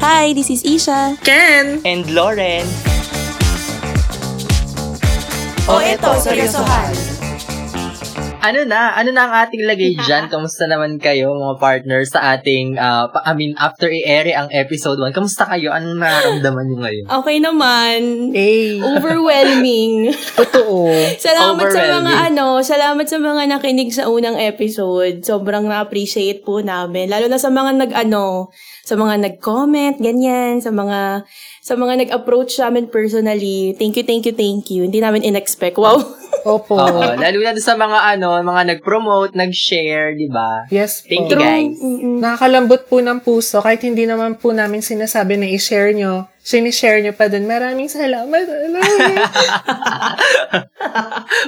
Hi, this is Isha. Ken! And Lauren. O eto, seryosohan. Ano na? Ano na ang ating lagay dyan? Kamusta naman kayo, mga partner, sa ating, uh, pa- I mean, after i-air ang episode 1, kamusta kayo? Anong nararamdaman nyo ngayon? Okay naman. Hey! Overwhelming. Totoo. Salamat sa mga ano, salamat sa mga nakinig sa unang episode. Sobrang na-appreciate po namin. Lalo na sa mga nag-ano, sa mga nag-comment, ganyan, sa mga sa mga nag-approach sa amin personally. Thank you, thank you, thank you. Hindi namin in-expect. Wow. Opo. Oo, lalo na sa mga ano, mga nag-promote, nag-share, di ba? Yes po. Thank you, guys. Mm-mm. Nakakalambot po ng puso kahit hindi naman po namin sinasabi na i-share nyo. Sinishare nyo pa din. Maraming salamat.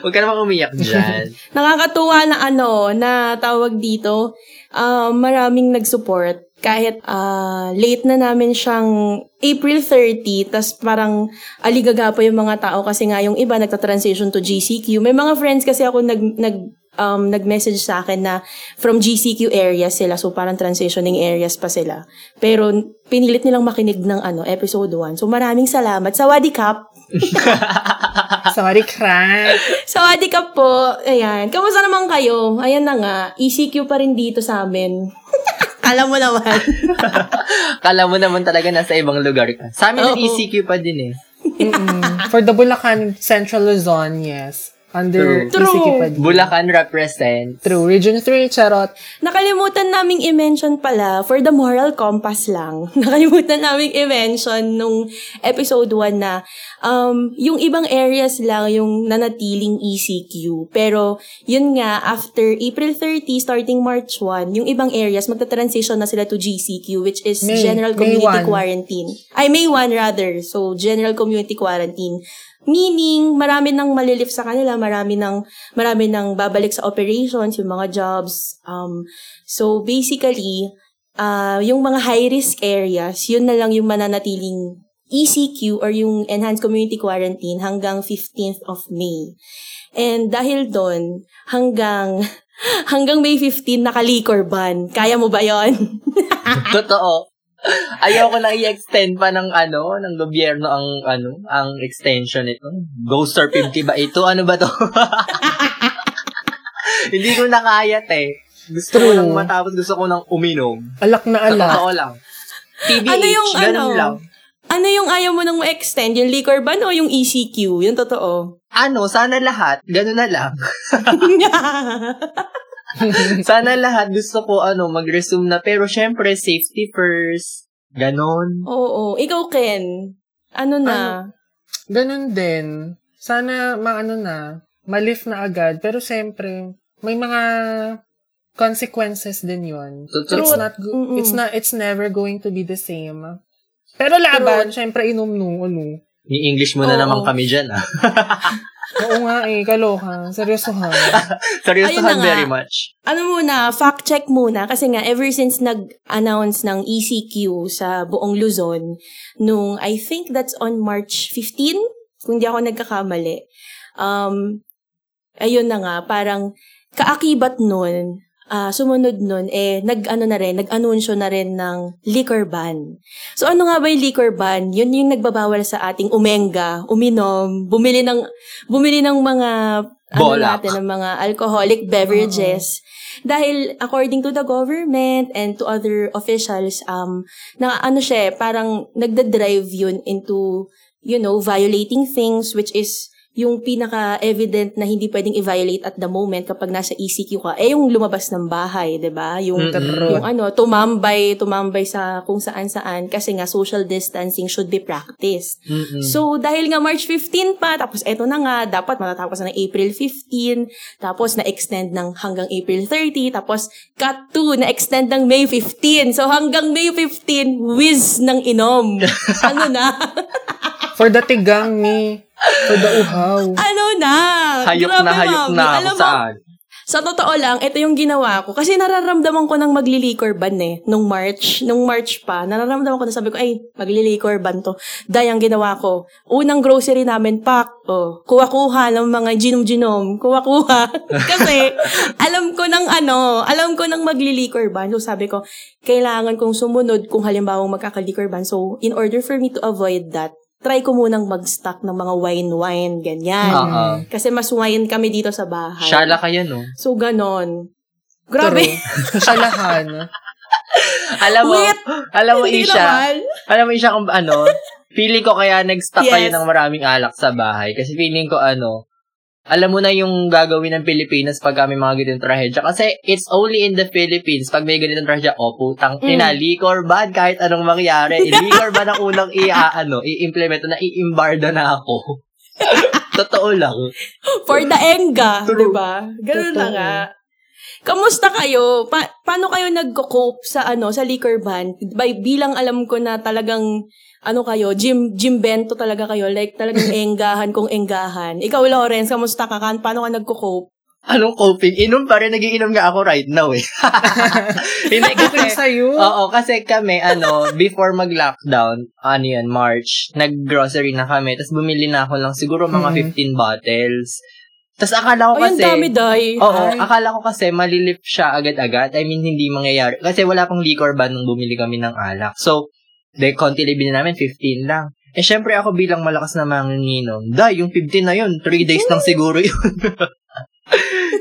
Huwag ka namang umiyak dyan. Nakakatuwa na ano, na tawag dito, ah, maraming nag-support. Kahit ah, late na namin siyang April 30, tas parang aligaga pa yung mga tao kasi nga yung iba nagta-transition to GCQ. May mga friends kasi ako nag, nag um, nag-message sa akin na from GCQ areas sila. So, parang transitioning areas pa sila. Pero, pinilit nilang makinig ng ano, episode 1. So, maraming salamat. Sawadi Kap! Sorry, crack. Sawadi Kap po! Ayan. Kamusta naman kayo? Ayan na nga. ECQ pa rin dito sa amin. Alam mo naman. Kala mo naman talaga nasa ibang lugar ka. Sa amin, Oo. ECQ pa din eh. Mm-mm. For the Bulacan Central Luzon, yes. Under True. ECQ pa din. Bulacan represents. True. Region 3, charot. Nakalimutan naming i-mention pala, for the moral compass lang, nakalimutan naming i-mention nung episode 1 na um, yung ibang areas lang yung nanatiling ECQ. Pero, yun nga, after April 30, starting March 1, yung ibang areas, magta-transition na sila to GCQ, which is May- General May Community 1. Quarantine. Ay, May 1 rather. So, General Community Quarantine. Meaning, marami nang malilift sa kanila, marami nang, marami nang babalik sa operations, yung mga jobs. Um, so, basically, uh, yung mga high-risk areas, yun na lang yung mananatiling ECQ or yung Enhanced Community Quarantine hanggang 15th of May. And dahil doon, hanggang hanggang May 15 naka-liquor ban. Kaya mo ba yon? Totoo. Ayoko na i-extend pa ng ano, ng gobyerno ang ano, ang extension nito. Ghoster 50 ba ito? Ano ba to? Hindi ko na kaya, te. Gusto ko True. lang matapos, gusto ko nang uminom. Alak na alak. totoo lang. TBH, Ano yung ganun ano? lang. Ano yung ayaw mo nang ma-extend? Yung liquor ban o yung ECQ? Yung totoo. Ano, sana lahat, ganun na lang. sana lahat gusto ko ano, mag-resume na. Pero syempre, safety first. Ganon. Oo. Ikaw, Ken. Ano na? Ganun din. Sana maano na, malif na agad. Pero siyempre, may mga consequences din yun. It's not, go- it's not, it's never going to be the same. Pero laban, syempre inom no, ano. Yung English mo na Oo. naman kami dyan, ah. Oo nga eh, kaloka. Seryoso ha. Seryoso Ayun na nga. very much. ano muna, fact check muna. Kasi nga, ever since nag-announce ng ECQ sa buong Luzon, nung, I think that's on March 15, kung di ako nagkakamali. Um, ayun na nga, parang kaakibat nun, ah, sumunod nun, eh, nag-ano na rin, nag-anunsyo na rin ng liquor ban. So, ano nga ba yung liquor ban? Yun yung nagbabawal sa ating umenga, uminom, bumili ng, bumili ng mga, ano Bolak. natin, ng mga alcoholic beverages. Dahil, according to the government and to other officials, um, na ano siya, eh, parang nagda-drive yun into, you know, violating things, which is yung pinaka-evident na hindi pwedeng i-violate at the moment kapag nasa ECQ ka, eh yung lumabas ng bahay, 'di ba Yung, Mm-mm. yung ano, tumambay, tumambay sa kung saan-saan kasi nga social distancing should be practiced. Mm-mm. So, dahil nga March 15 pa, tapos eto na nga, dapat matatapos na ng April 15, tapos na-extend ng hanggang April 30, tapos cut to, na-extend ng May 15. So, hanggang May 15, whiz ng inom. ano na? For the tigang ni, for the uhaw. ano na? hayop Grabe, na hayop mami. na ako Alam mo, saan. Sa totoo lang, ito yung ginawa ko. Kasi nararamdaman ko ng maglilikor ban eh. Nung March. Nung March pa. Nararamdaman ko na sabi ko, ay, maglilikor ban to. Dahil ang ginawa ko. Unang grocery namin, pack. Oh, kuha-kuha ng mga ginom-ginom. Kuha-kuha. kasi, alam ko ng ano, alam ko ng maglilikor ban. So sabi ko, kailangan kong sumunod kung halimbawa magkakalikor ban. So, in order for me to avoid that, try ko munang mag-stock ng mga wine-wine, ganyan. Oo. Kasi mas wine kami dito sa bahay. Shala kayo, no? So, ganon. Grabe. Shalahan. Alam mo, Wait! alam mo, Isha, naman. alam mo, Isha, kung ano, feeling ko kaya nag-stock Yes. kayo ng maraming alak sa bahay. Kasi feeling ko, ano, alam mo na yung gagawin ng Pilipinas pag may mga ganitong trahedya. Kasi it's only in the Philippines pag may ganitong trahedya, oh, putang Mm. ina, liquor ban kahit anong mangyari. liquor ban ang unang i, ah, i-implement na, i-imbarda na ako. Totoo lang. For the enga, di ba? Ganun na Totoo. nga. Kamusta kayo? Pa- paano kayo nagko-cope sa ano sa liquor ban? By, bilang alam ko na talagang ano kayo, gym gym bento talaga kayo, like talagang enggahan kung enggahan. Ikaw Lawrence, kamusta ka? Kan paano ka nagko-cope? Anong coping? Inom pa rin, nagiinom nga ako right now eh. Hindi kasi, sa'yo. Oo, kasi kami, ano, before mag-lockdown, ano yan, March, nag-grocery na kami, tapos bumili na ako lang siguro mga Mhm. 15 bottles. Tapos akala ko Ay, kasi, dami, day. oo, Ay. akala ko kasi malilip siya agad-agad. I mean, hindi mangyayari. Kasi wala pang liquor ban nung bumili kami ng alak. So, de, konti libin namin, 15 lang. Eh, syempre ako bilang malakas na manginginom, dahil yung 15 na yun, 3 days lang siguro yun.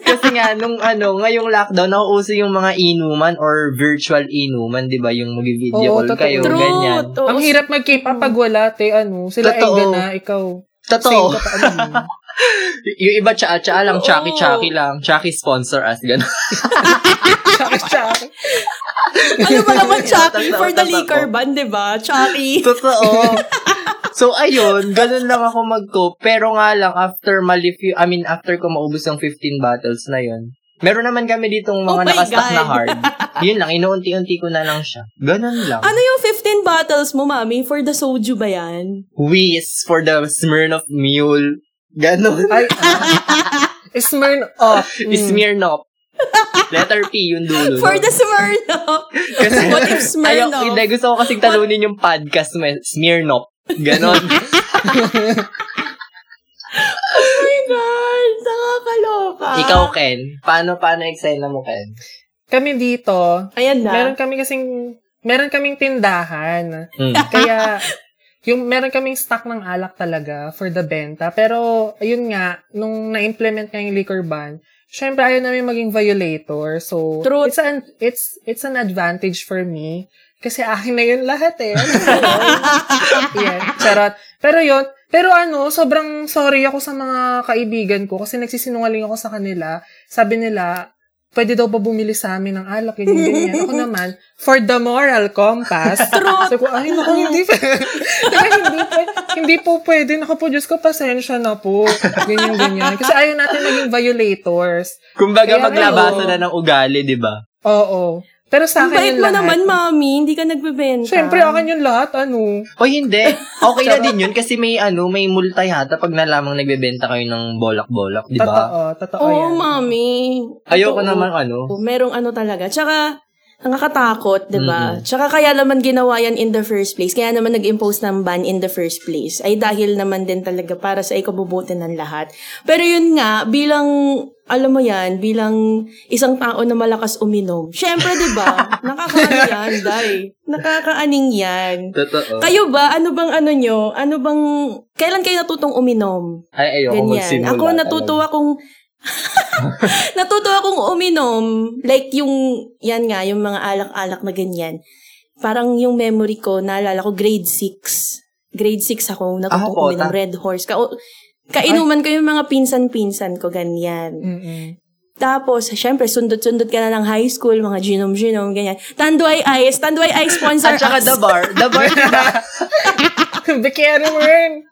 Kasi nga, nung ano, ngayong lockdown, nauuso yung mga inuman or virtual inuman, di ba? Yung mag-video call totoo. kayo, True. ganyan. Oo. Ang hirap mag-keep up pag wala, te, ano. Sila Totoo. Enga na, ikaw. Totoo. Same ka ano. Yung iba, tsa-tsa lang, chaki-chaki lang. Chaki sponsor us, gano'n. Tsaka-tsaka. ano ba naman, Chucky? For the liquor ban, di ba? Chucky. Totoo. So, ayun, ganun lang ako mag-cope. Pero nga lang, after malif y- I mean, after ko maubos yung 15 bottles na yun, meron naman kami ditong mga Oh my nakastock na hard. Yun lang, inuunti-unti ko na lang siya. Ganun lang. Ano yung 15 bottles mo, mami? For the soju ba yan? Whiz for the Smirnoff Mule. Ganun. Ay, ah. Smirnoff. Mm. Smirnoff. Letter P yung dulo. For the Smirnoff. Kasi, What if ayaw, Smirnoff? hindi, gusto ko kasing talunin yung podcast mo. Smirnoff. Ganon. Oh my God! Nakakaloka. Ikaw, Ken. Paano, paano eksena mo, Ken? Kami dito, Ayan na. meron kami kasing, meron kaming tindahan. Mm. Kaya, yung meron kaming stock ng alak talaga for the benta. Pero, ayun nga, nung na-implement nga yung liquor ban, syempre ayaw namin maging violator. So, Truth. it's an, it's, it's an advantage for me. Kasi akin na yun lahat eh. yeah, charot. Pero yun, pero ano, sobrang sorry ako sa mga kaibigan ko kasi nagsisinungaling ako sa kanila. Sabi nila, pwede daw ba bumili sa amin ng alak, ganyan, ganyan. Ako naman, for the moral compass. Sabi ko, ay, naku, hindi. Hindi, po- hindi po pwede. Naku po, Diyos ko, pasensya na po. Ganyan, ganyan. Kasi ayaw natin maging violators. Kumbaga, Kaya, maglabasan ano, na ng ugali, di ba? Oo. Pero sa akin bait yung mo lahat. naman, mami. Hindi ka nagbebenta. Siyempre, akin yung lahat, ano. O hindi. Okay na din yun kasi may ano, may multa yata pag nalamang nagbebenta kayo ng bolak-bolak, di ba? Totoo, totoo Oo, yan. mami. Ayoko Totoo. naman ano. Merong ano talaga. Tsaka, nakakatakot, di ba? Mm-mm. Tsaka kaya naman ginawa yan in the first place. Kaya naman nag-impose ng ban in the first place. Ay dahil naman din talaga para sa ikabubuti ng lahat. Pero yun nga, bilang, alam mo yan, bilang isang tao na malakas uminom. Syempre, di ba? Nakakaano yan, day. Nakakaaning yan. Totoo. Kayo ba, ano bang ano nyo? Ano bang, kailan kayo natutong uminom? Ay, ayoko Ganyan. magsimula. Ako natutuwa kong natutuwa kong uminom. Like yung, yan nga, yung mga alak-alak na ganyan. Parang yung memory ko, naalala ko, grade 6. Grade 6 ako, natutong Ah, uminom. kota. Red Horse. Ka kainuman ko yung mga pinsan-pinsan ko, ganyan. Mm-mm. Tapos, syempre, sundot-sundot ka na ng high school, mga ginom-ginom, ganyan. Tanduay Ice, Tanduay Ice sponsor At saka us. the bar. The bar, di ba? Bikero mo rin.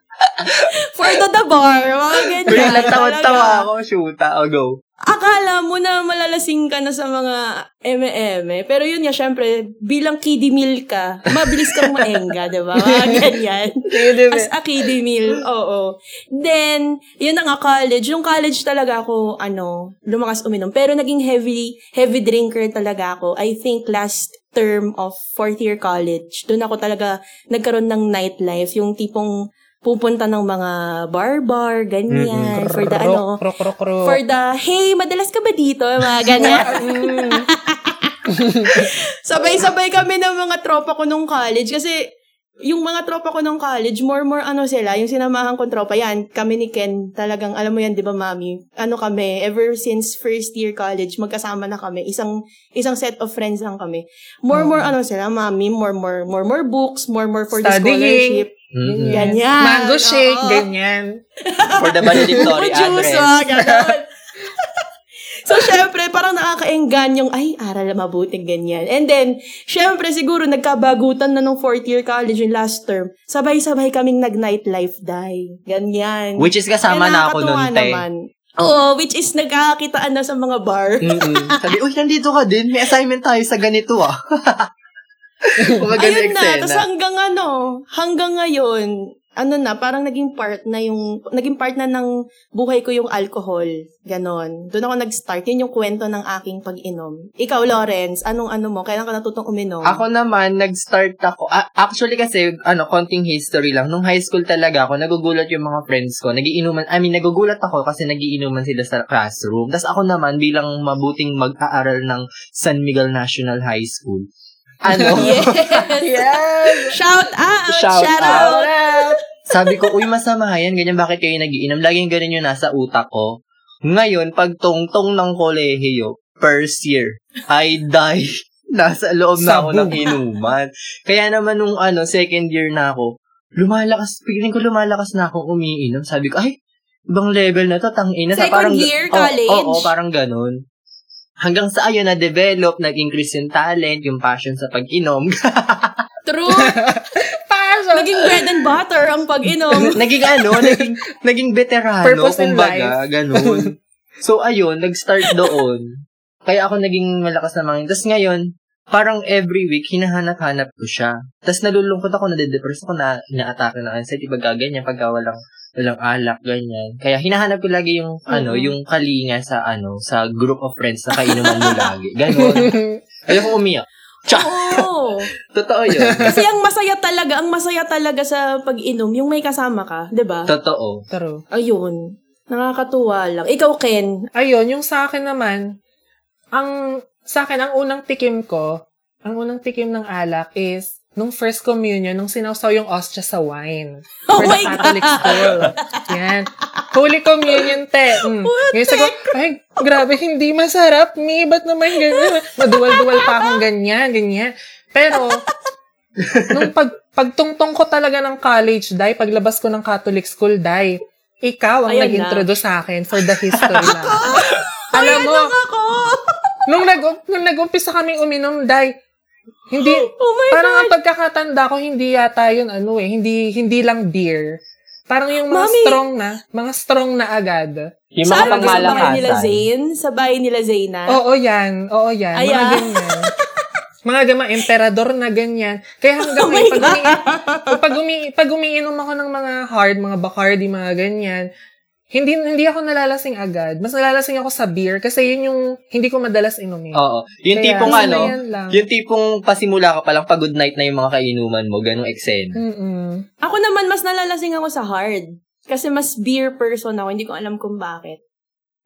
For the, the bar, mga ganyan. Pero natawa-tawa ako, shoota, o go. Akala mo na malalasing ka na sa mga M&M Pero yun nga, syempre, bilang kiddie meal ka, mabilis kang maengga, di ba? Mga ganyan. As a kiddie meal, oo. Then, yun na nga college. Yung college talaga ako, ano, lumakas uminom. Pero naging heavy, heavy drinker talaga ako. I think last term of fourth year college, doon ako talaga nagkaroon ng nightlife. Yung tipong pupunta ng mga bar-bar, ganyan. For the ano, Krok, krok, krok. for the, hey, madalas ka ba dito? Mga ganyan. Mm. Sabay-sabay kami ng mga tropa ko nung college kasi yung mga tropa ko nung college, more more ano sila, yung sinamahan kong tropa, yan, kami ni Ken, talagang, alam mo yan, di ba, mami? Ano kami, ever since first year college, magkasama na kami, isang isang set of friends lang kami. More more ano sila, mami, more more more more books, more more for the Studying. scholarship. Mm-mm. Ganyan. Mango shake, Oo. ganyan. For the valedictory Juice, address. ah, ganon. So, syempre, parang nakakaenggan yung, ay, aral mabuting ganyan. And then, syempre, siguro, nagkabagutan na nung fourth year college yung last term. Sabay-sabay kaming nag-nightlife die. Ganyan. Which is kasama na ako nun, te. naman. Oo, which is nagkakakitaan na sa mga bar. Mm-mm. Sabi, uy, nandito ka din. May assignment tayo sa ganito, ah. Ayun na, tapos hanggang ano, hanggang ngayon, ano na, parang naging part na yung, naging part na ng buhay ko yung alcohol. Ganon. Doon ako nag-start. Yun yung kwento ng aking pag-inom. Ikaw, Lawrence, anong ano mo? Kailan ka natutong uminom? Ako naman, nag-start ako. ah, actually kasi, ano, konting history lang. Nung high school talaga ako, nagugulat yung mga friends ko. Nagiinuman, I mean, nagugulat ako kasi nagiinuman sila sa classroom. Tapos ako naman, bilang mabuting mag-aaral ng San Miguel National High School. Ano? Yes! Yes! Shout out! Shout Shout, out. out! Sabi ko, uy, masama yan. Ganyan, bakit kayo nagiinom? Laging ganun yung nasa utak ko. Ngayon, pag tungtong ng kolehiyo, first year, I die. Nasa loob na ako ng inuman. Kaya naman nung ano, second year na ako, lumalakas, piling ko lumalakas na akong umiinom. Sabi ko, ay, ibang level na to, tangina. Sa Second parang, year, Oo, college? Oo, parang ganun. Hanggang sa ayun na-develop, nag-increase yung talent, yung passion sa pag-inom. True! Pasok! Naging bread and butter ang pag-inom. naging ano, naging, naging veterano, Purpose in kumbaga, ganun. So, ayun, nag-start doon. Kaya ako naging malakas na mga. Tapos ngayon, parang every week, hinahanap-hanap ko siya. Tapos nalulungkot ako, nade-depress ako na ina-atake ng anxiety pagka ganyan, pagka walang, walang alak, ganyan. Kaya hinahanap ko lagi yung, ano, Mhm. yung kalinga sa, ano, sa group of friends na kainuman mo lagi. Ganun. Ayoko umiyak. Tsa! Oo. Totoo yun. Kasi ang masaya talaga, ang masaya talaga sa pag-inom, yung may kasama ka, 'di ba? Totoo. True. Ayun. Nakakatuwa lang. Ikaw, Ken. Ayun, yung sa akin naman, ang, sa akin, ang unang tikim ko, ang unang tikim ng alak is, nung first communion, nung sinawsaw yung ostya sa wine. Oh For my the Catholic school. Yan. Holy communion, te. Mm. Ngayon sabi ko, ay, grabe, hindi masarap, mi. Ba't naman ganyan? Maduwal-duwal pa akong ganyan, ganyan. Pero, nung pag, pagtungtong ko talaga ng college, dai, paglabas ko ng Catholic school, dai, ikaw ang Ayan nag-introduce sa akin for the history na. Alam mo, Ako! nung, nag, nung nag-umpisa kaming uminom, dai, hindi, Oh my parang God! ang pagkakatanda ko, hindi yata yun, ano eh, hindi, hindi lang beer. Parang yung mga Mami! strong na, mga strong na agad. Yung mga ba? Sa bahay nila pangmalakasan. Zayn? Sa bahay nila Zayna? Oo yan, oo yan, mga Ayan. ganyan. mga gama, emperador na ganyan. Kaya hanggang Oh ngayon, pag, umi, pag, umi, pag umiinom ako ng mga hard, mga Bacardi, mga ganyan, hindi hindi ako nalalasing agad. Mas nalalasing ako sa beer kasi yun yung hindi ko madalas inumin. Oo. Yung Kaya, tipong yun ano, yung tipong pasimula ka palang pag good night na yung mga kainuman mo, ganong eksena. Mm-mm. Ako naman, mas nalalasing ako sa hard. Kasi mas beer person ako. Hindi ko alam kung bakit.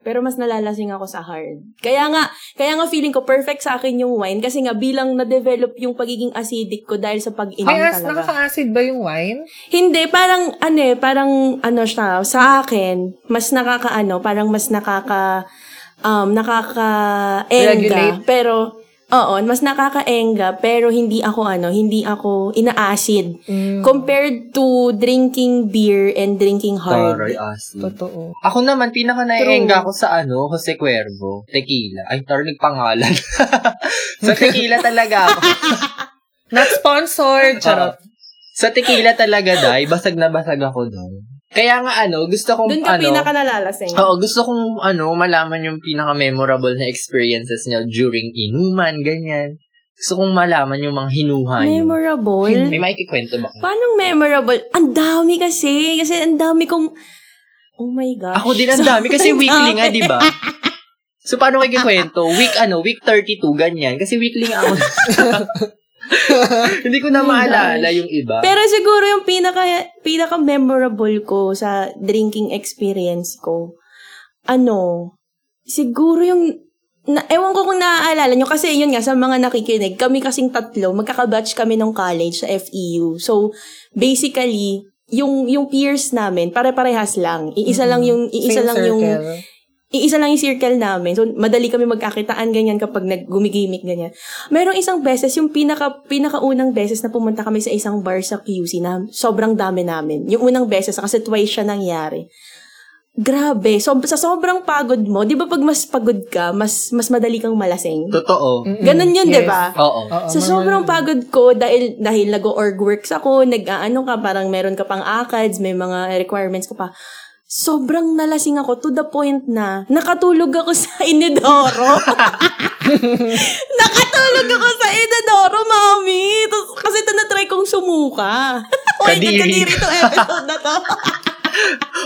Pero mas nalalasing ako sa hard. Kaya nga, kaya nga feeling ko perfect sa akin yung wine kasi nga bilang na-develop yung pagiging acidic ko dahil sa pag-inom Ay, talaga. nakaka-acid ba yung wine? Hindi, parang, ano eh, parang, ano siya, sa akin, mas nakakaano, parang mas nakaka, um, nakaka-enga. Regulate. Pero, oo, mas nakaka-enga, pero hindi ako, ano, hindi ako ina-acid. Mm, Compared to drinking beer and drinking hard. Taray, asin. totoo. Ako naman, pinaka naiengga ko sa ano, Jose Cuervo, tequila. Ay, tarig pangalan. sa tequila talaga ako. Not sponsored. Charot. Sa tequila talaga, dai, basag na basag ako doon. Kaya nga ano, gusto kong Doon ka ano, pinaka nalalasing. Oo, gusto kong ano, malaman yung pinaka-memorable na experiences niya during inuman, ganyan. Gusto kong malaman yung mga hinuha niyo. Memorable? May makikikwento ba? Paano memorable? Ang dami kasi. Kasi ang dami kong... Oh my gosh. Ako din ang dami kasi weekly nga, di ba? So, paano kayo kikwento? Week, ano, week 32, ganyan. Kasi weekly nga ako. Hindi ko na Oh maalala gosh. yung iba. Pero siguro yung pinaka, pinaka memorable ko sa drinking experience ko, ano, siguro yung, na, ewan ko kung naaalala nyo, kasi yun nga, sa mga nakikinig, kami kasing tatlo, magkakabatch kami nung college sa FEU. So, basically, yung yung peers namin, pare-parehas lang. Iisa lang yung iisa Same lang yung circle. Iisa lang yung circle namin. So, madali kami magkakitaan ganyan kapag naggumigimik ganyan. Merong isang beses, yung pinaka, pinakaunang beses na pumunta kami sa isang bar sa QC na sobrang dami namin. Yung unang beses, kasi twice siya nangyari. Grabe. So, sa sobrang pagod mo, di ba pag mas pagod ka, mas mas madali kang malasing? Totoo. Mm-mm. Ganun yun, di Yes. ba? Oo. Oo, Sa sobrang pagod ko, dahil, dahil nag-org works ako, nag-ano ka, parang meron ka pang ACADS, may mga requirements ka pa. Sobrang nalasing ako to the point na nakatulog ako sa inidoro. nakatulog ako sa inidoro, mami. Tapos, kasi ito na-try kong sumuka. Wait, Kadiri. kadiri to episode na to.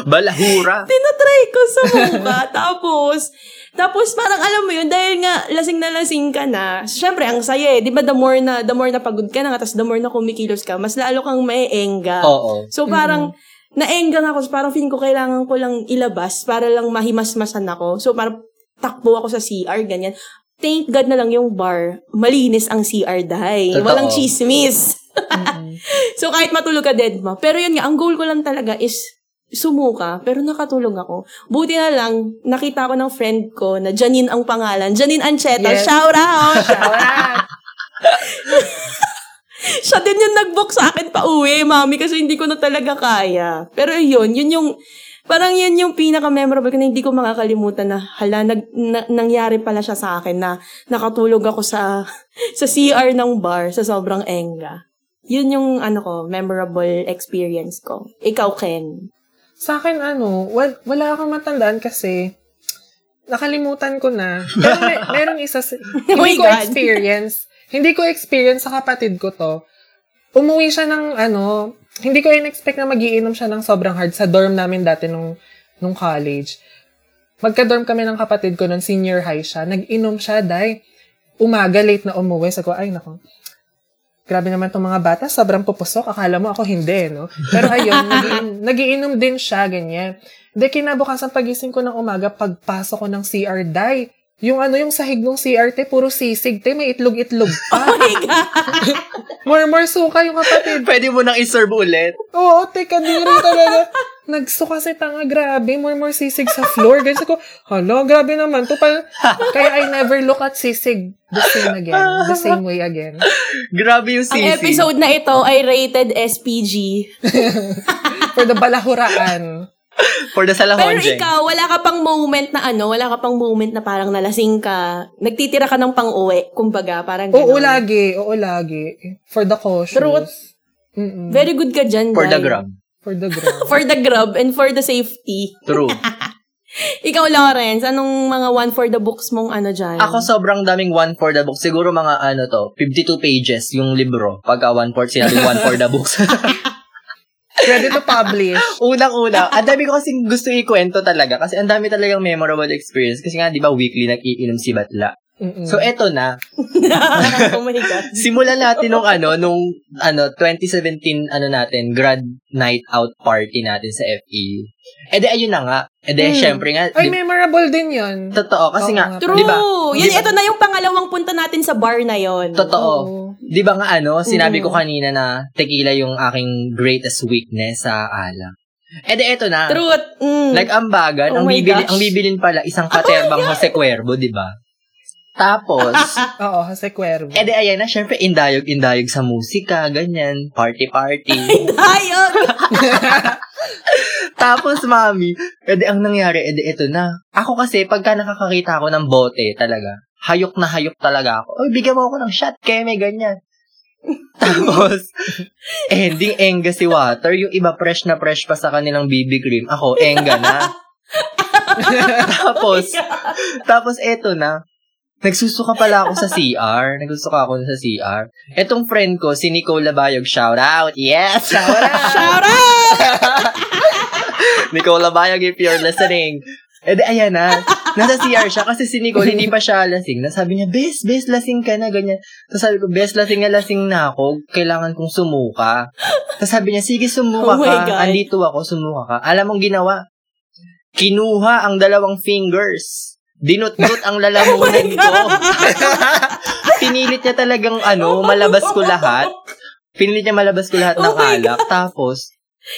Balahura. Tinatry ko sumuka. tapos, tapos parang alam mo yun, dahil nga lasing na lasing ka na, syempre ang saya eh. Di ba the more na, the more na pagod ka na, tapos the more na kumikilos ka, mas lalo kang maiengga. Oo. So parang, naenggang ako. So, parang feeling ko kailangan ko lang ilabas para lang mahimasmasan ako. So parang takbo ako sa CR, ganyan. Thank God na lang yung bar. Malinis ang CR dahay. Totoo. Walang chismis. So, kahit matulog ka dead mo. Pero yun nga, ang goal ko lang talaga is sumuka, pero nakatulog ako. Buti na lang, nakita ko ng friend ko na Janine ang pangalan. Janine Ancheta, Yes. shout out! Shout out! Siya din yung nag-book sa akin pa uwi, mami, kasi hindi ko na talaga kaya. Pero yun, yun yung, parang yun yung pinaka-memorable ko na hindi ko makakalimutan na, hala, nag, na- nangyari pala siya sa akin na nakatulog ako sa, sa CR ng bar sa sobrang enga. Yun yung, ano ko, memorable experience ko. Ikaw, Ken. Sa akin, ano, wal, wala akong matandaan kasi nakalimutan ko na. Pero may, merong isa, sa- Oh hindi ko God. experience. Hindi ko experience sa kapatid ko to. Umuwi siya ng, ano, hindi ko in-expect na magiinom siya ng sobrang hard sa dorm namin dati nung, nung college. Magka-dorm kami ng kapatid ko nung senior high siya. Nag-inom siya, dahil umaga, late na umuwi. Sabi ko, ay, nako, grabe naman tong mga bata, sobrang pupusok. Akala mo ako hindi, no? Pero ayun, nagiinom, din siya, ganyan. De, kinabukasan pagising ko ng umaga, pagpasok ko ng CR, day, yung ano, yung sahig ng CR, te, puro sisig, te, may itlog-itlog pa. Oh my God! more, more suka yung kapatid. Pwede mo nang iserve ulit. Oo, te, kadiri talaga. Nagsuka si tanga, grabe, more, more sisig sa floor. Ganyan ko, hala, grabe naman to. Pa, kaya I never look at sisig the same again, the same way again. Grabe yung Ang sisi. episode na ito ay rated SPG. For the balahuraan. For the Pero salahonjeng. ikaw, wala ka pang moment na ano, wala ka pang moment na parang nalasing ka, nagtitira ka ng pang-uwi, kumbaga, parang Oo, gano'n. lagi. Oo, lagi. For the cautious. Truth. Mm-mm. Very good ka dyan, For the Dai. gram. For the grab. For the grub and for the safety. True. Ikaw, Lawrence, anong mga one for the books mong ano dyan? Ako sobrang daming one for the book. Siguro mga ano to, 52 pages yung libro. Pagka one for, sinabing one for the books. Ready to publish. Unang-una, ang dami ko kasing gusto ikwento talaga kasi ang dami talagang memorable experience kasi nga 'di ba weekly nag-iinom si Batla. Mm-mm. So eto na, oh my God. simulan natin nung ano nung ano 2017 ano natin grad night out party natin sa FE. Eh di ayun na nga. Eh di Hmm. syempre nga Ay, di- memorable din yun. totoo kasi Oo nga nga. True. di ba? Yun, Di ba- ito na yung pangalawang punta natin sa bar na yon. Totoo. Oo. 'Di ba nga ano, sinabi Mm. ko kanina na tequila yung aking greatest weakness sa alak. Eh di eto na. Truth. Mm. Nag-ambagan, Oh ang bibili gosh. ang bibilin pala isang katerbang Jose Cuervo, 'di ba? Tapos, Oo, Jose Cuervo. eh di ayan na, syempre, indayog-indayog sa musika, ganyan, party-party. Ayog! Tapos, mami, eh di ang nangyari, eh di eto na. Ako kasi, pagka nakakakita ako ng bote, talaga, hayok na hayok talaga ako. Oy, bigyan mo ako ng shot, keme, ganyan. Tapos, ending enga si Water. Yung iba fresh na fresh pa sa kanilang BB cream. Ako, enga na. tapos, tapos eto na. Nagsusuka pala ako sa CR. Nagsusuka ako sa CR. Etong friend ko, si Nicole Bayog, shout out. Yes, shout out. Shout out! Nicole Bayog, if you're listening. E di, ayan na. Nasa CR siya kasi si Nicole hindi pa siya lasing. Nasabi niya, bes, bes, lasing ka na, ganyan. Tapos sabi ko, bes, lasing na lasing na ako. Kailangan kong sumuka. Tapos sabi niya, sige, sumuka Oh ka. God. Andito ako, sumuka ka. Alam mong ginawa? Kinuha ang dalawang fingers. Dinut-dut ang lalamunan ko. Pinilit niya talagang ano, malabas ko lahat. Pinilit niya malabas ko lahat ng Oh my alak. Tapos,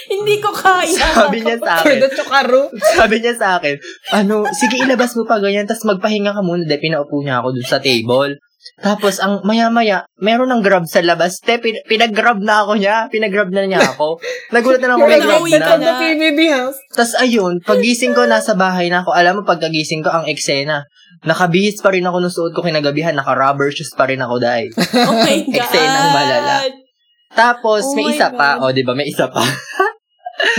Hindi ko kaya. sabi niya sa For akin, the chukaro. sabi niya sa akin, ano, sige ilabas mo pa ganyan, tapos magpahinga ka muna. Dahil pinaupo niya ako dun sa table. Tapos, ang maya-maya, meron ng grab sa labas. Te, pin- pinag-grab na ako niya. Pinag-grab na niya ako. Nagulat na lang ako, may grab Pinauwi ka na. na. the PBB house. Tapos ayun, pagising ko, nasa bahay na ako. Alam mo, pagkagising ko, ang eksena. Nakabihis pa rin ako nung suot ko kinagabihan. Naka-rubber shoes pa rin ako dahil. Oh my God. Eksenang malala. Tapos, Oh may isa pa. God. O, di ba? May isa pa.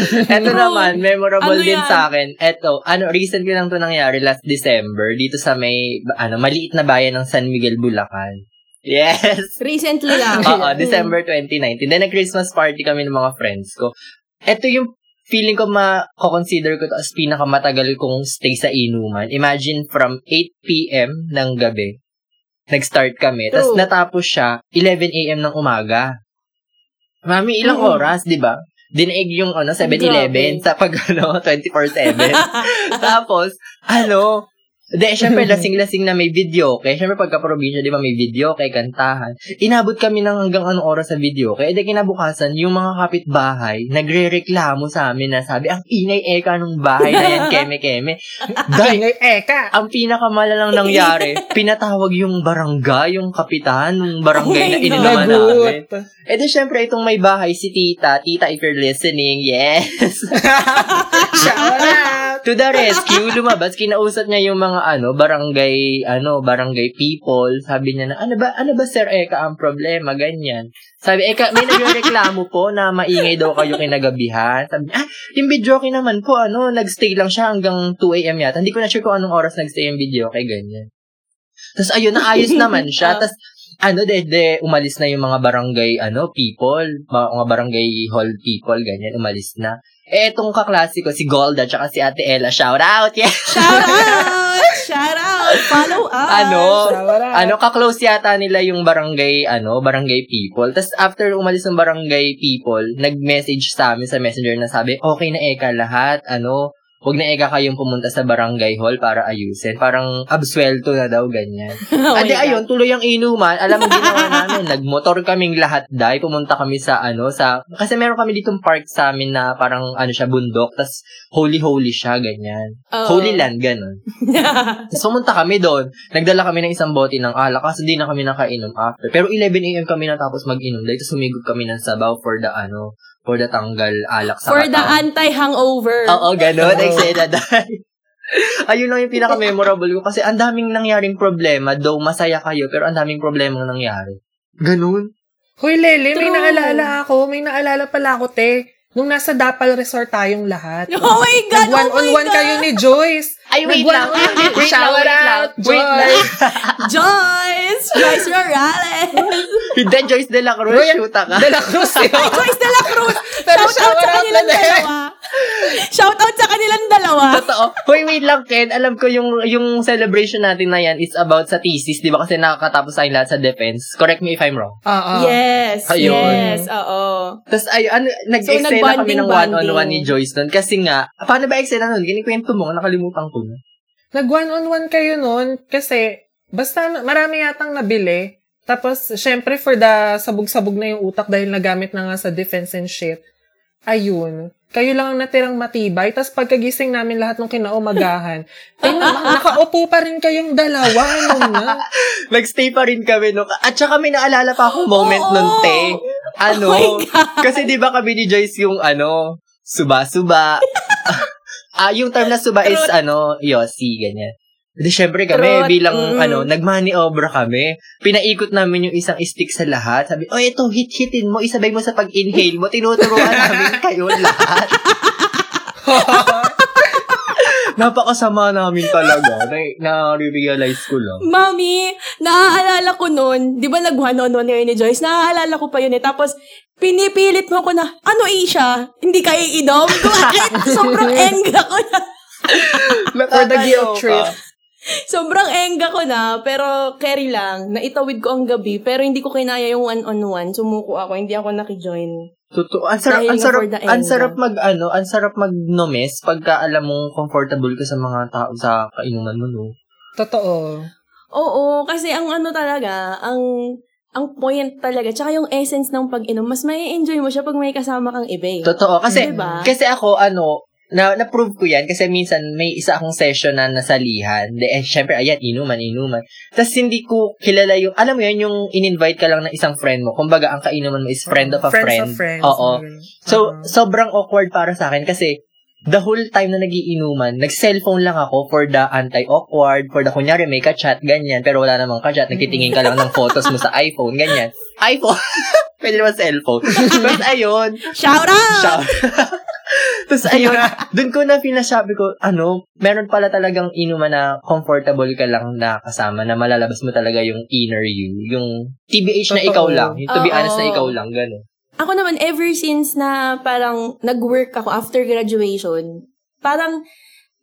Eto Bro, naman, memorable ano din yan? sa akin. Eto, ano, recent ko lang to nangyari last December dito sa may, ano, maliit na bayan ng San Miguel, Bulacan. Yes! Recently lang. Oo, December 2019. Then, nag-Christmas party kami ng mga friends ko. Ito yung feeling ko ma-consider ko to as pinakamatagal kong stay sa inuman. Imagine from 8 p.m. ng gabi, nag-start kami. Tapos natapos siya 11 a.m. ng umaga. Mami, ilang Mm. oras, di ba? Dinaig yung ano, 7-Eleven Grabe. sa pag ano, 24-7. Tapos, ano, de, syempre, lasing-lasing na may video. Kaya syempre, pagka-probinsya, di ba, may video kay kantahan. Inabot kami ng hanggang anong oras sa video. Kaya de, kinabukasan, yung mga kapitbahay, nagre-reklamo sa amin na sabi, ang ingay eka ng bahay na yan, keme-keme. Dahil, Dahil eka. ang pinakamalalang nangyari, pinatawag yung barangay, yung kapitan, ng barangay Oh na ininuman namin. Lagot. Eh di syempre, itong may bahay, si Tita. Tita, if you're listening, yes. Shout out. To the rescue, lumabas, kinausap niya yung mga ano, barangay, ano, barangay people. Sabi niya na, ano ba, ano ba sir Eka ang problema? Ganyan. Sabi, Eka, may nagreklamo po na maingay daw kayo kinagabihan. Sabi, ah, yung video naman po, ano, nagstay lang siya hanggang 2 a.m. yata. Hindi ko na sure kung anong oras nagstay yung video kay ganyan. Tapos ayun, naayos naman siya. Tapos, ano, de, de, umalis na yung mga barangay, ano, people, mga barangay hall people, ganyan, umalis na. Eh, itong kaklase ko, si Golda, tsaka si Ate Ella, shout out, yeah! Shout out! Shout out! Follow us! Ano? Ano, kaklose yata nila yung barangay, ano, barangay people. Tapos, after umalis ng barangay people, nag-message sa amin sa messenger na sabi, okay na eka lahat, ano, Huwag na eka kayong pumunta sa barangay hall para ayusin. Parang absuelto na daw, ganyan. Oh Ade, ayun, tuloy ang inuman. Alam mo, ginawa namin. Nagmotor kaming lahat, dai. Pumunta kami sa, ano, sa, kasi meron kami ditong park sa amin na parang, ano siya, bundok. tas holy-holy siya, ganyan. Oo. Holy land, ganun. Tapos pumunta kami doon. Nagdala kami ng isang bote ng alak kasi di na kami nakainom after. Pero 11 a.m. kami natapos mag-inom. Dahil tapos humigop kami ng sabaw for the, ano, for the tanggal alak sa For the katawan. anti-hangover. Oo, ganun. Excited dahil. Ayun lang yung pinaka-memorable ko kasi ang daming nangyaring problema, though masaya kayo, pero ang daming problema nangyari. Ganun. Hoy, Lele, may True. naalala ako. May naalala pala ako, te. Nung nasa Dapal Resort tayong lahat. Oh my God! Nag one oh on one kayo ni Joyce. Ay, wait lang. on. Wait lang, Shout wait lang. out, Wait lang. Joyce. Joyce! Joyce Morales! Hindi, Joyce de la Cruz, Roy- shoota ka. De La Cruz yun. Ay, Joyce de la Cruz! Pero Shout out sa shout out kanilang na din. dalawa! Shout out sa kanilang dalawa! Totoo. Hoy, wait lang, Ken. Alam ko yung yung celebration natin na yan is about sa thesis, di ba? Kasi nakakatapos tayong lahat sa defense. Correct me if I'm wrong. Oo. Yes, Ayun. yes, oo. Tapos, ay, ano, nag-extend na kami nagbonding, ng one-on-one ni Joyce nun. Kasi nga, paano ba extend na nun? Kinikwento mo, nakalimutan ko na. Nag one on one kayo nun kasi basta marami yatang nabili. Tapos, syempre, for the sabog-sabog na yung utak dahil nagamit na nga sa defense and shit. Ayun. Kayo lang ang natirang matibay. Tapos pagkagising namin lahat ng kinaumagahan, ay na- nakaupo pa rin kayong dalawa. Ano na? Nagstay pa rin kami nung, at saka may naalala pa akong moment Oo. nun, te. Ano, Oh kasi di ba kami ni Joyce yung, ano, suba-suba. ah, yung term na suba is, ano, yossi, ganyan. Di syempre kami, Trot, bilang mm. ano, nagmani obra kami. Pinaikot namin yung isang stick sa lahat. Sabi, oh, ito, hit-hitin mo, isabay mo sa pag-inhale mo. Tinuturuan namin kayo lahat. Napakasama namin talaga. Na, na-realize ko lang. Mami, naaalala ko noon, di ba nag-one-on-one ni Joyce? Naaalala ko pa yun eh. Tapos, pinipilit mo ko na, ano Isha? Hindi ka iinom? Bakit? Sobrang engga ko na. For the guilt trip. Sobrang engga ko na, pero carry lang. Naitawid ko ang gabi, pero hindi ko kinaya yung one-on-one. Sumuko ako, hindi ako nakijoin. Totoo. Ang sarap, Dahil ang nga sarap, for the ang enga. sarap mag, ano, ang sarap mag-nomes pagka alam mong comfortable ka sa mga tao sa kainuman mo, no? Totoo. Oo, kasi ang ano talaga, ang ang point talaga, tsaka yung essence ng pag-inom, mas may enjoy mo siya pag may kasama kang iba eh. Totoo. Kasi, Diba? kasi ako, ano, na, na-prove ko yan kasi minsan may isa akong session na nasalihan. De, eh, syempre, ayan, inuman, inuman. Tapos hindi ko kilala yung, alam mo yan, yung in-invite ka lang ng isang friend mo. Kumbaga, ang kainuman mo is friend of a Friends friend. of friends. Oo. Ganun. So, sobrang awkward para sa akin kasi the whole time na nagiinuman, nag-cellphone lang ako for the anti-awkward, for the kunyari may ka-chat, ganyan, pero wala namang ka-chat, nagtitingin ka lang ng photos mo sa iPhone, ganyan. iPhone! Pwede naman cellphone. Tapos ayun, Shout out! Shout. Tapos ayun, dun ko na feel na sabi ko, ano, meron pala talagang inuman na comfortable ka lang na kasama, na malalabas mo talaga yung inner you, yung TBH na ikaw lang, yung to be honest na ikaw lang, gano'n. Ako naman, ever since na parang nag-work ako after graduation, parang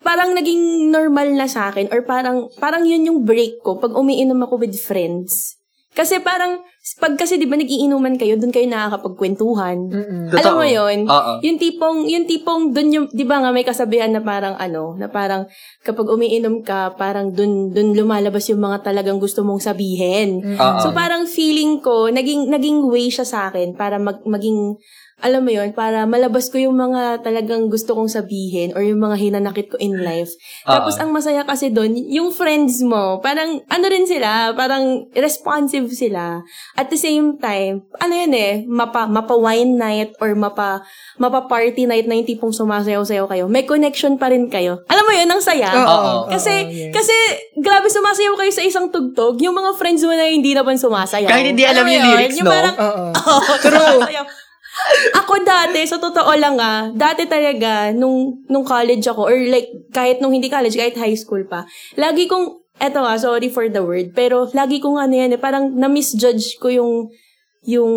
parang naging normal na sa akin or parang parang yun yung break ko pag umiinom ako with friends. Kasi parang, pag kasi di ba nagiinuman kayo, dun kayo nakakapagkwentuhan. Totoo. Alam mo yun? Oo. Yung tipong, yung tipong dun yung, di ba nga may kasabihan na parang ano, na parang kapag umiinom ka, parang dun, dun lumalabas yung mga talagang gusto mong sabihin. Mm-mm. Oo. So parang feeling ko, naging, naging way siya sa akin para mag, maging, alam mo yun, para malabas ko yung mga talagang gusto kong sabihin or yung mga hinanakit ko in life. Oo. Tapos ang masaya kasi doon, yung friends mo, parang ano rin sila, parang responsive sila. At the same time, ano yun eh, mapa, mapa wine night or mapa, mapa party night na yung tipong sumasayaw-sayaw kayo. May connection pa rin kayo. Alam mo yun, ang saya. Oo. Kasi, oo, yes. kasi, grabe sumasayaw kayo sa isang tugtog, yung mga friends mo na hindi naman sumasayaw. Kahit hindi alam mo yung yun? lyrics, yung no? Parang, Oo. Oo, sumasayaw. Ako dati, sa totoo lang ah, dati talaga, nung, nung college ako, or like, kahit nung hindi college, kahit high school pa, lagi kong, eto ah, sorry for the word, pero lagi kong ano yan eh, parang na-misjudge ko yung, yung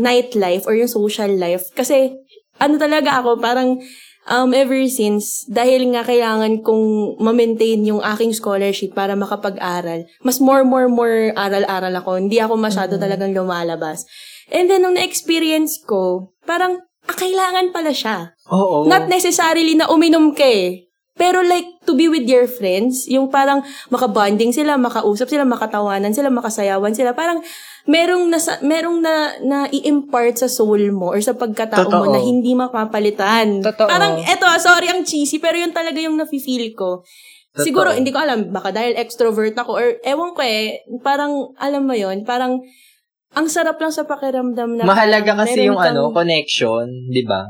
nightlife or yung social life. Kasi, ano talaga ako, parang, um, ever since, dahil nga kailangan kong ma-maintain yung aking scholarship para makapag-aral, mas more, more, more aral-aral ako. Hindi ako masyado talagang lumalabas. And then, nung na-experience ko, parang, ah, kailangan pala siya. Oo. Not necessarily na uminom ka eh. Pero like, to be with your friends, yung parang makabonding sila, makausap sila, makatawanan sila, makasayawan sila, parang merong nasa, merong na, na i-impart sa soul mo or sa pagkatao mo Totoo. na hindi mapapalitan. Totoo. Parang, eto, sorry ang cheesy, pero yun talaga yung nafe-feel ko. Totoo. Siguro, hindi ko alam, baka dahil extrovert ako or ewan ko eh, parang, alam mo yon parang, ang sarap lang sa pakiramdam na Mahalaga kasi yung kang- ano, connection, di ba?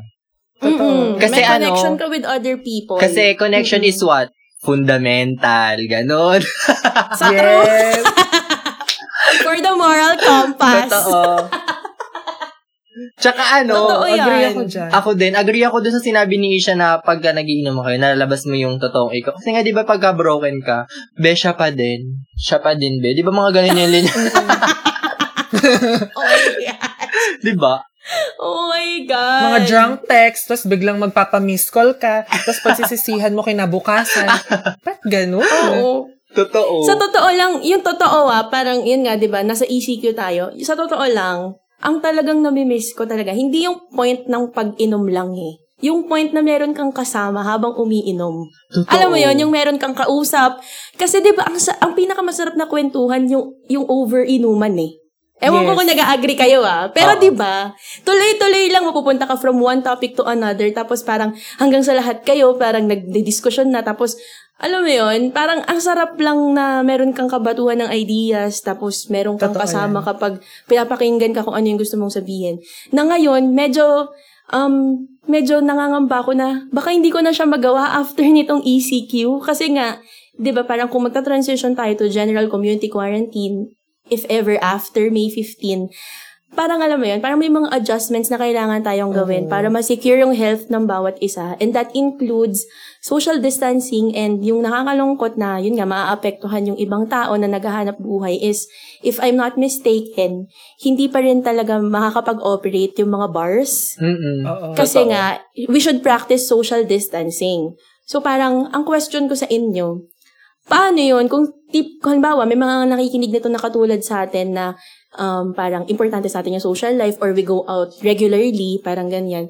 Mm-mm. Kasi May ano, connection ka with other people. Kasi connection is what? Fundamental, ganon. Sa Yes. for the moral compass. Totoo. Tsaka ano, Totoo yan. Agree ako dyan. Ako din, agree ako dun sa sinabi ni Isha na pagka nagiinom kayo, nalalabas mo yung totoong ikaw. Kasi nga, di ba pagka broken ka, be, siya pa din. Siya pa din, be. Di ba mga ganun yung linya? oh my God. di ba? Oh my God. Mga drunk text, tapos biglang magpapamiss call ka, tapos pagsisisihan mo kinabukasan. Ba't ganun? Oo. Totoo. Sa totoo lang, yung totoo ah, parang yun nga, di ba, nasa ECQ tayo. Sa totoo lang, ang talagang namimiss ko talaga, hindi yung point ng pag-inom lang eh. Yung point na meron kang kasama habang umiinom. Totoo. Alam mo yon yung meron kang kausap. Kasi 'di ba ang sa- ang pinakamasarap na kwentuhan yung yung over-inuman eh. Ewan ko Yes. kung nag-agree kayo ah. Pero. 'di ba? Tuloy-tuloy lang mapupunta ka from one topic to another tapos parang hanggang sa lahat kayo parang nagdi-discussion na tapos alam mo yon parang ang sarap lang na meron kang kabatuhan ng ideas tapos meron kang Totoo kasama kapag pinapakinggan ka kung ano yung gusto mong sabihin. Na ngayon, medyo um, medyo nangangamba ako na baka hindi ko na siya magawa after nitong ECQ kasi nga 'di ba parang kung magta-transition tayo to general community quarantine, if ever after May 15, parang alam mo yun, parang may mga adjustments na kailangan tayong gawin Oo. para ma-secure yung health ng bawat isa. And that includes social distancing and yung nakakalungkot na, yun nga, maaapektuhan yung ibang tao na naghahanap buhay is, if I'm not mistaken, hindi pa rin talaga makakapag-operate yung mga bars. Mm-mm. Oo. Kasi nga, we should practice social distancing. So parang, ang question ko sa inyo, paano yun? Kung, tip, halimbawa, may mga nakikinig nito na katulad sa atin na um, parang importante sa atin yung social life or we go out regularly, parang ganyan.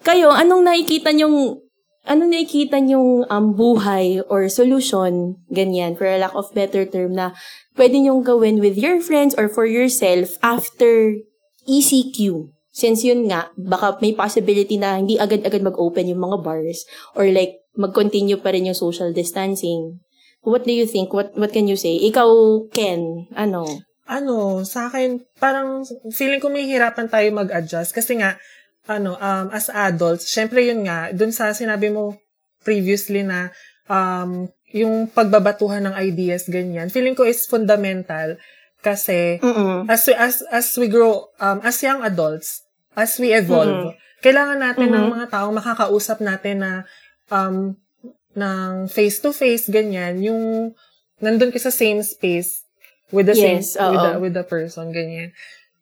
Kayo, anong nakikita nyong anong nakikita nyong um, buhay or solution, ganyan, for a lack of better term, na pwede nyong gawin with your friends or for yourself after ECQ? Since yun nga, baka may possibility na hindi agad-agad mag-open yung mga bars or like mag-continue pa rin yung social distancing. What do you think? What what can you say? Ikaw, Ken, ano? ano, sa akin, parang feeling ko may hirapan tayo mag-adjust kasi nga, ano, um, as adults, syempre yun nga, dun sa sinabi mo previously na um, yung pagbabatuhan ng ideas, ganyan, feeling ko is fundamental kasi Mm-mm. as we, as, as we grow, um, as young adults, as we evolve, kailangan natin ng Mhm. mga taong makakausap natin na um, ng face-to-face, ganyan, yung nandun ka sa same space with the Yes, same, with oo. the, with the person, ganyan.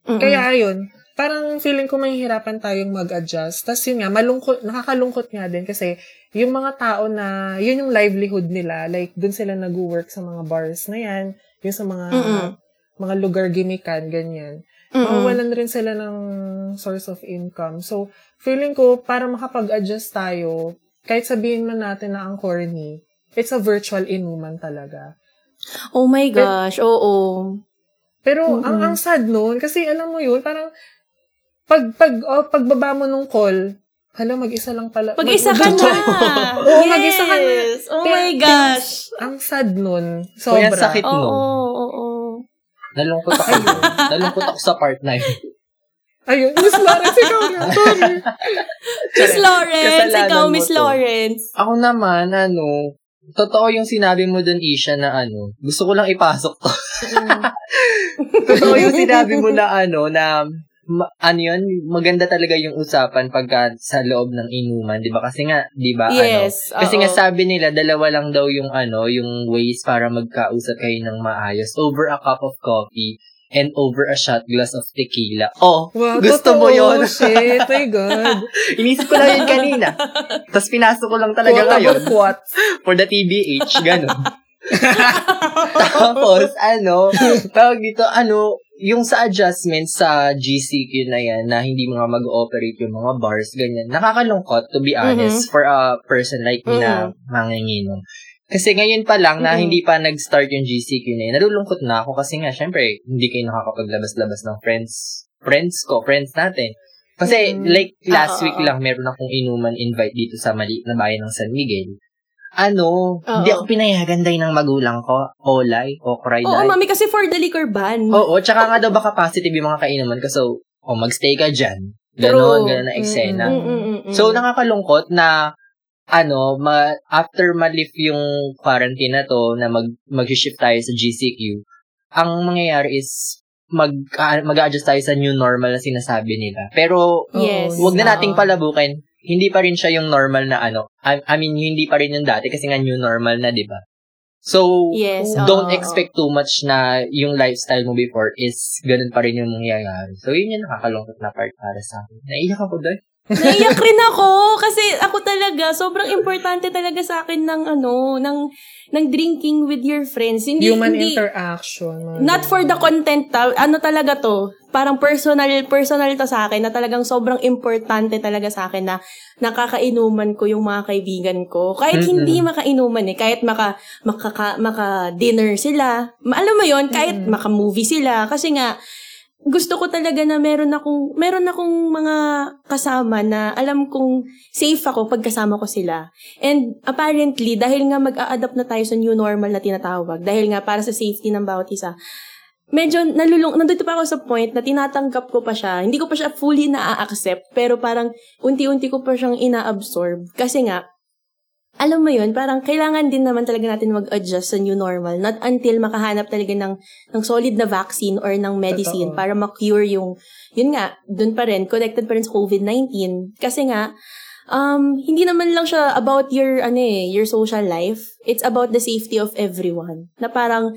Mm-mm. Kaya ayun, parang feeling ko mahihirapan tayong mag-adjust. Tapos yun nga, malungkot, nakakalungkot nga din kasi yung mga tao na, yun yung livelihood nila, like dun sila nag-work sa mga bars na yan, yung sa mga Mm-mm. mga lugar gimikan, ganyan. Mm-mm. Mawawalan rin sila ng source of income. So, feeling ko, para makapag-adjust tayo, kahit sabihin man natin na ang corny, it's a virtual inuman talaga. Oh my gosh, oo. Pero ang Mm-mm. ang sad noon kasi alam mo yun, parang pag pag oh, pagbaba mo nung call, hala mag-isa lang pala. Mag-isa mag- ka na! Oo, mag-isa ka na. Yes! Oh Kaya- my gosh! Ang sad nun. Kuya, Sobra. sakit Oo, no. oo, oo. Nalungkot ako. Nalungkot ako sa part na yun. Ayun, Miss Lawrence, ikaw na. Sorry. Miss Lawrence, Kasalanan ikaw, Miss to. Lawrence. Ako naman, ano, totoo yung sinabi mo dun, Isha, na ano, gusto ko lang ipasok to. totoo yung sinabi mo na ano, na ma- ano yun, maganda talaga yung usapan pagka sa loob ng inuman, di ba? Kasi nga, di ba, ano, Yes, kasi oo. nga sabi nila, dalawa lang daw yung ano, yung ways para magkausap kayo ng maayos. Over a cup of coffee and over a shot glass of tequila. Oh, Wow, gusto totoo. mo yun? Shit, my God. Inisip ko lang yun kanina. Tapos pinasok ko lang talaga Quotable ngayon quotes. for the TBH, gano'n. Tapos, ano, tawag dito, ano, yung sa adjustment sa GCQ na yan, na hindi mga mag-ooperate yung mga bars, ganyan, nakakalungkot, to be honest, for a person like me na manginginom. Kasi ngayon pa lang na Mhm. hindi pa nag-start yung GCQ na yun, nalulungkot na ako kasi nga, syempre, hindi kayo nakakapaglabas-labas ng friends, friends ko, friends natin. Kasi, Mhm. like, last Ah, week lang, meron akong inuman invite dito sa maliit na bayan ng San Miguel. Ano, hindi Oo. ako pinayagan dahil ng magulang ko. Olay, o cry Oo, mami, kasi for the liquor ban. Oo, tsaka nga daw baka positive yung mga kainuman ko. So, oh, magstay ka dyan. Ganon, ganon na eksena. Mm, mm, mm, mm. So, nakakalungkot na ano, ma, after ma-lift yung quarantine na to, na mag, mag-shift tayo sa GCQ, ang mangyayari is mag, ah, mag-adjust tayo sa new normal na sinasabi nila. Pero, Yes. wag na nating palabukin. Hindi pa rin siya yung normal na ano. I, I mean, hindi pa rin yung dati kasi nga new normal na, di ba? So, Yes, don't oo, expect too much na yung lifestyle mo before is ganun pa rin yung mangyayari. So, yun yung nakakalungkot na part para sa akin. Naiyak ako doon. Naiyak rin ako kasi ako talaga sobrang importante talaga sa akin ng ano ng ng drinking with your friends hindi Human hindi, interaction. not for the content ta, ano talaga to parang personal personal to sa akin na talagang sobrang importante talaga sa akin na nakakainuman ko yung mga kaibigan ko kahit Mm-mm. hindi makainuman eh kahit maka maka, maka dinner sila alam mo yon kahit Mm-mm. maka movie sila kasi nga gusto ko talaga na meron akong meron akong mga kasama na alam kong safe ako pag kasama ko sila. And apparently, dahil nga mag-a-adapt na tayo sa new normal na tinatawag, dahil nga para sa safety ng bawat isa, medyo nalulung, nandito pa ako sa point na tinatanggap ko pa siya. Hindi ko pa siya fully na-accept, pero parang unti-unti ko pa siyang ina-absorb. Kasi nga, alam mo yun, parang kailangan din naman talaga natin mag-adjust sa new normal. Not until makahanap talaga ng, ng solid na vaccine or ng medicine Totoo. para ma-cure yung, yun nga, dun pa rin, connected pa rin sa COVID-19. Kasi nga, um, hindi naman lang siya about your, ano eh, your social life. It's about the safety of everyone. Na parang,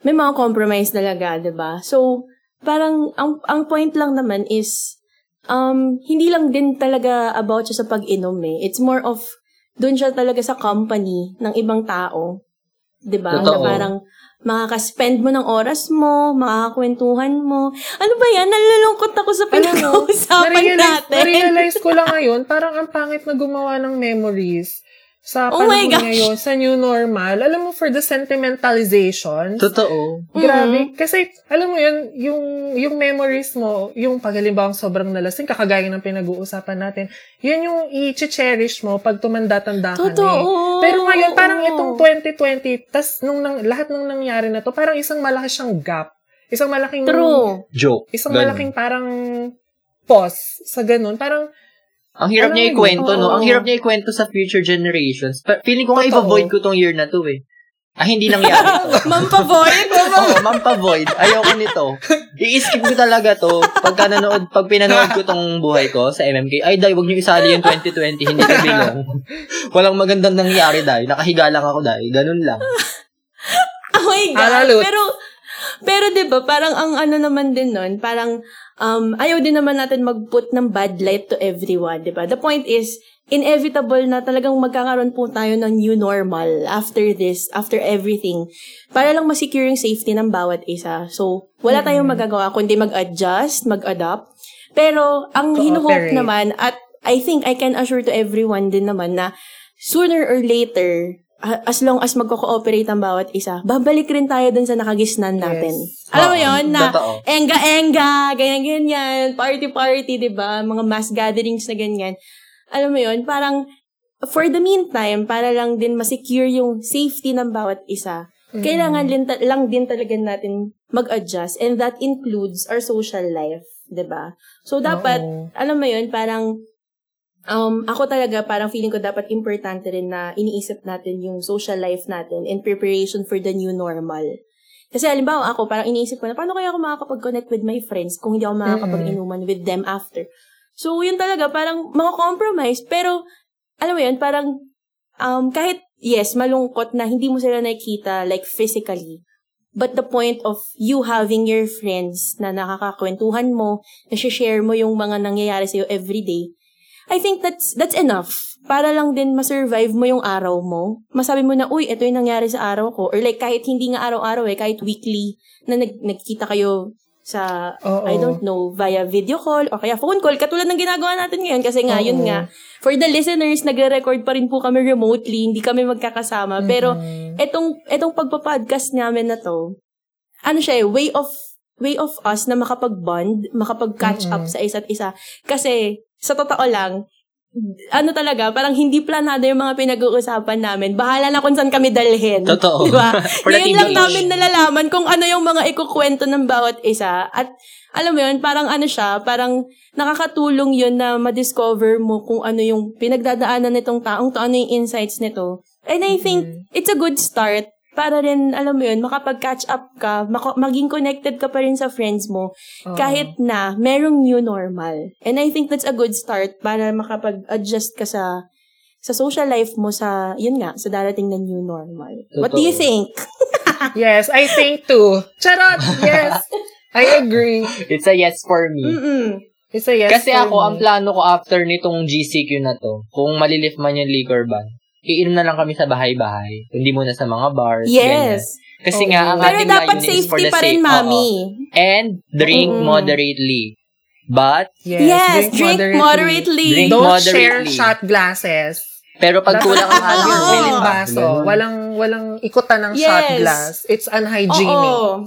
may mga compromise talaga, ba So, parang, ang, ang point lang naman is, um, hindi lang din talaga about siya sa pag-inom eh. It's more of, doon siya talaga sa company ng ibang tao. 'Di ba Na parang, makaka-spend mo ng oras mo, makakakwentuhan mo. Ano ba yan? Nalulungkot ako sa pinag-uusapan Na-realize, natin. na-realize ko lang ngayon, parang ang pangit na gumawa ng memories sa Oh panahon gosh. ngayon, sa new normal. Alam mo, for the sentimentalization, Totoo. Grabe. Kasi, alam mo yun, yung, yung memories mo, yung pag halimbawa sobrang nalasing, kakagaya ng pinag-uusapan natin, yun yung i-cherish mo pag tumanda-tanda ka na eh. Pero ngayon, parang Oo. itong 2020, tas nung nang, lahat nung nangyari na to, parang isang malaki siyang gap. Isang malaking, True. Joke. isang Ganun. malaking parang pause sa ganun. Parang, Ang hirap niya ikwento, no? Ang hirap niya ikwento sa future generations. Pa- feeling ko nga i-avoid ko tong year na to eh. Ah, hindi nangyari to. Mampavoid. Oo, mampavoid. Ayoko nito. I-skip ko talaga to. Pagka nanood, pag pinanood ko tong buhay ko sa MMK, ay, dai, wag niyo isali yung 2020, hindi ko bilong. Walang magandang nangyari, dai. Nakahiga lang ako, dai. Ganun lang. Oh my God. Alalot. Pero, pero 'di ba parang ang ano naman din nun, parang um, ayaw din naman natin mag-put ng bad light to everyone, 'di ba? The point is, inevitable na talagang magkakaroon po tayo ng new normal after this, after everything, para lang masecure yung safety ng bawat isa. So, wala tayong magagawa kundi mag-adjust, mag-adapt. Pero, ang To hinuhope operate. naman, at I think I can assure to everyone din naman na sooner or later, as long as magko-cooperate ang bawat isa, babalik rin tayo dun sa nakagisnan natin. Yes. Alam mo Oo, yon na enga-enga, ganyan-ganyan, party-party, di ba? Mga mass gatherings na ganyan. Alam mo yon parang for the meantime, para lang din masecure yung safety ng bawat isa, kailangan din ta- lang din talaga natin mag-adjust and that includes our social life, 'di ba? So dapat Oo. alam mo yun, parang um ako talaga parang feeling ko dapat importante rin na iniisip natin yung social life natin in preparation for the new normal. Kasi halimbawa ako, parang iniisip ko na, paano kaya ako makakapag-connect with my friends kung hindi ako makakapag-inuman with them after? So, yun talaga, parang mga compromise. Pero, alam mo yun, parang, um, kahit, yes, malungkot na hindi mo sila nakikita, like, physically. But the point of you having your friends na nakakakwentuhan mo, na share mo yung mga nangyayari sa'yo everyday, I think that's that's enough para lang din ma-survive mo yung araw mo. Masabi mo na, uy, ito yung nangyari sa araw ko. Or like, kahit hindi nga araw-araw eh, kahit weekly na nag nagkita kayo sa, Oo. I don't know, via video call o kaya phone call. Katulad ng ginagawa natin ngayon. Kasi nga, Oo. yun nga, for the listeners, nagre-record pa rin po kami remotely. Hindi kami magkakasama. Pero, Mhm. etong, etong pagpa-podcast namin na to, ano siya eh, way of, way of us na makapag-bond, makapag-catch up Mm-mm. sa isa't isa. Kasi, sa totoo lang, ano talaga, parang hindi planado yung mga pinag-uusapan namin. Bahala na kung saan kami dalhin. Totoo. Di ba? Ngayon lang namin nalalaman kung ano yung mga ikukwento ng bawat isa. At alam mo yun, parang ano siya, parang nakakatulong yun na ma-discover mo kung ano yung pinagdadaanan nitong taong to, ano yung insights nito. And I think it's a good start para rin, alam mo yun, makapag-catch up ka, mako- maging connected ka pa rin sa friends mo, Oo. kahit na merong new normal. And I think that's a good start para makapag-adjust ka sa sa social life mo sa, yun nga, sa darating na new normal. What do you Totoo. think? Yes, I think too. Charot! Yes! I agree. It's a yes for me. Mm-mm. It's a yes Kasi for ako, me. ang plano ko after nitong GCQ na to, kung malilift man yung liquor ban, iinom na lang kami sa bahay-bahay. Hindi muna sa mga bars. ganyan. Yes. Kasi Oo. nga, ang Pero ating dapat layunin is for safety the pa rin, safe. mami. Oo. And drink Mm-mm. moderately. But, Yes, drink, moderately. Drink Don't moderately. share shot glasses. pero pag kulang ang Dapat alcohol, Oo. Piling baso. Walang, walang ikutan ng Yes. shot glass. It's unhygienic. Oo.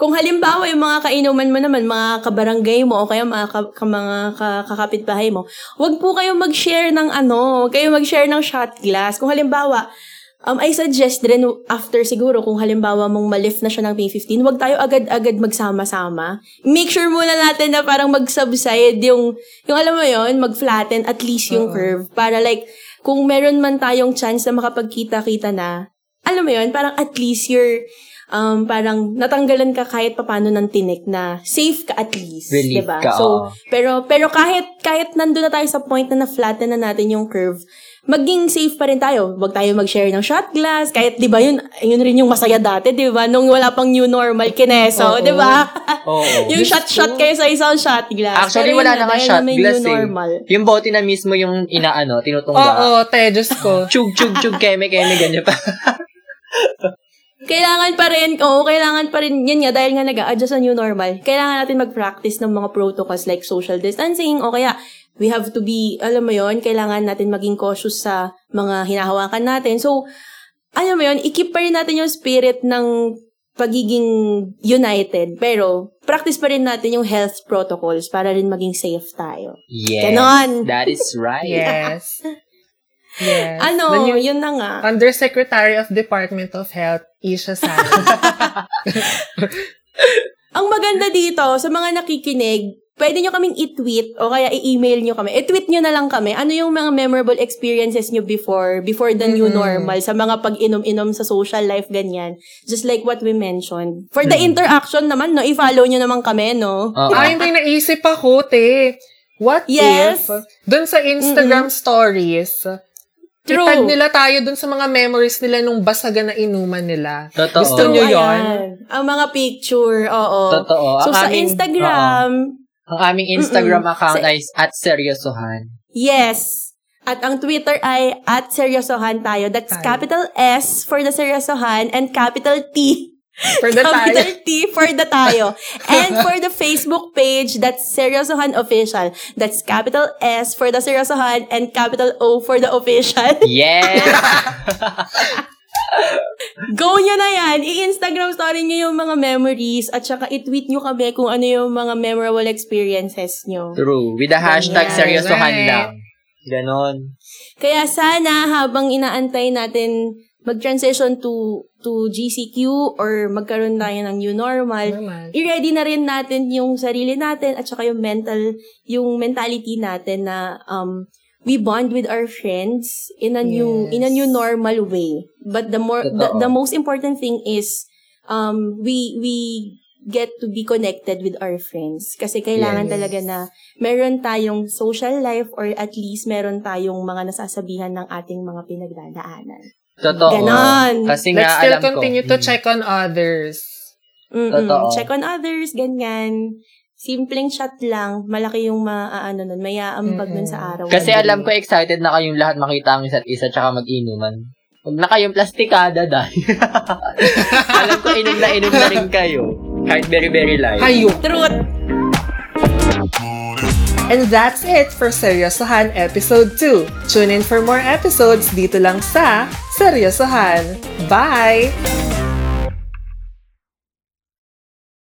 Kung halimbawa yung mga kainuman mo naman, mga kabarangay mo o kaya mga, ka, ka- mga ka- kakapitbahay mo, wag po kayong mag-share ng ano, wag kayong mag-share ng shot glass. Kung halimbawa, Um, I suggest rin after siguro kung halimbawa mong malift na siya ng May 15, wag tayo agad-agad magsama-sama. Make sure muna natin na parang mag-subside yung, yung alam mo yon mag-flatten at least yung Oo. curve. Para like, kung meron man tayong chance na makapagkita-kita na, alam mo yon parang at least you're, um, parang natanggalan ka kahit papano ng tinik na safe ka at least. Relief diba? ka, So, pero, pero kahit, kahit nandun na tayo sa point na na-flatten na natin yung curve, maging safe pa rin tayo. Huwag tayo mag-share ng shot glass. Kahit, di ba, yun, yun rin yung masaya dati, di ba? Nung wala pang new normal, kineso, di ba? Yung shot-shot kayo sa isang shot glass. Actually, Pero wala yun na nga shot glass new eh. normal. Yung bote na mismo yung inaano, Oo, tinutungga. te, Diyos ko. Chug, chug, chug, keme, keme, ganyan pa. Kailangan pa rin, oo, kailangan pa rin, yun nga, dahil nga nag-a-adjust sa new normal, kailangan natin mag-practice ng mga protocols like social distancing, o kaya, we have to be, alam mo yon kailangan natin maging cautious sa mga hinahawakan natin. So, alam mo yon i-keep pa rin natin yung spirit ng pagiging united, pero practice pa rin natin yung health protocols para rin maging safe tayo. Yes. Ganon. That is right. Yes. Yes. Ano, yung yun na nga. Undersecretary of Department of Health, Isha Sara. Ang maganda dito, sa mga nakikinig, pwede nyo kaming i-tweet o kaya i-email nyo kami. I-tweet nyo na lang kami. Ano yung mga memorable experiences nyo before, before the new Mm-mm. normal, sa mga pag-inom-inom sa social life, ganyan. Just like what we mentioned. For the Mm. interaction naman, no, i-follow nyo naman kami, no? Oo. Ay, may naisip ako, te. What Yes. if, dun sa Instagram stories, True. itag nila tayo dun sa mga memories nila nung basagan na inuman nila. Totoo. Gusto nyo Ayan. yon? Ang mga picture, oo. Totoo. So, Ang sa aming- Instagram, Ang aming Instagram Mm-mm. account Sa- ay at seryosohan. Yes. At ang Twitter ay at seryosohan tayo. That's Tayo. capital S for the seryosohan and capital T For the capital tayo. T for the tayo. and for the Facebook page, that's Seryosohan Official. That's capital S for the Seryosohan and capital O for the official. Yes! Go nyo na yan. I-Instagram story nyo yung mga memories at saka i-tweet nyo kami kung ano yung mga memorable experiences nyo. True. With the hashtag Ganyan. seryosohan Right. lang. Ganon. Kaya sana habang inaantay natin mag-transition to to GCQ or magkaroon tayo ng new normal, Normal. i-ready na rin natin yung sarili natin at saka yung mental, yung mentality natin na um, we bond with our friends in a new Yes. in a new normal way. But the more the, the most important thing is um we we get to be connected with our friends kasi kailangan Yes. talaga na meron tayong social life or at least meron tayong mga nasasabihan ng ating mga pinagdadaanan. Totoo. Ganon. Kasi Let's nga, still alam ko. continue to Mm. check on others. Mm-mm. Totoo. Check on others, ganyan. Simpleng shot lang, malaki yung maaano nun, may aambag nun sa araw. Kasi alam ko excited na kayong lahat makita ang isa't isa tsaka mag-inuman. Huwag na kayong plastikada dahil. alam ko inom na inom na rin kayo. Kahit very very light. Hayok. Truth! And that's it for Seryosohan Episode 2. Tune in for more episodes dito lang sa Seryosohan. Bye!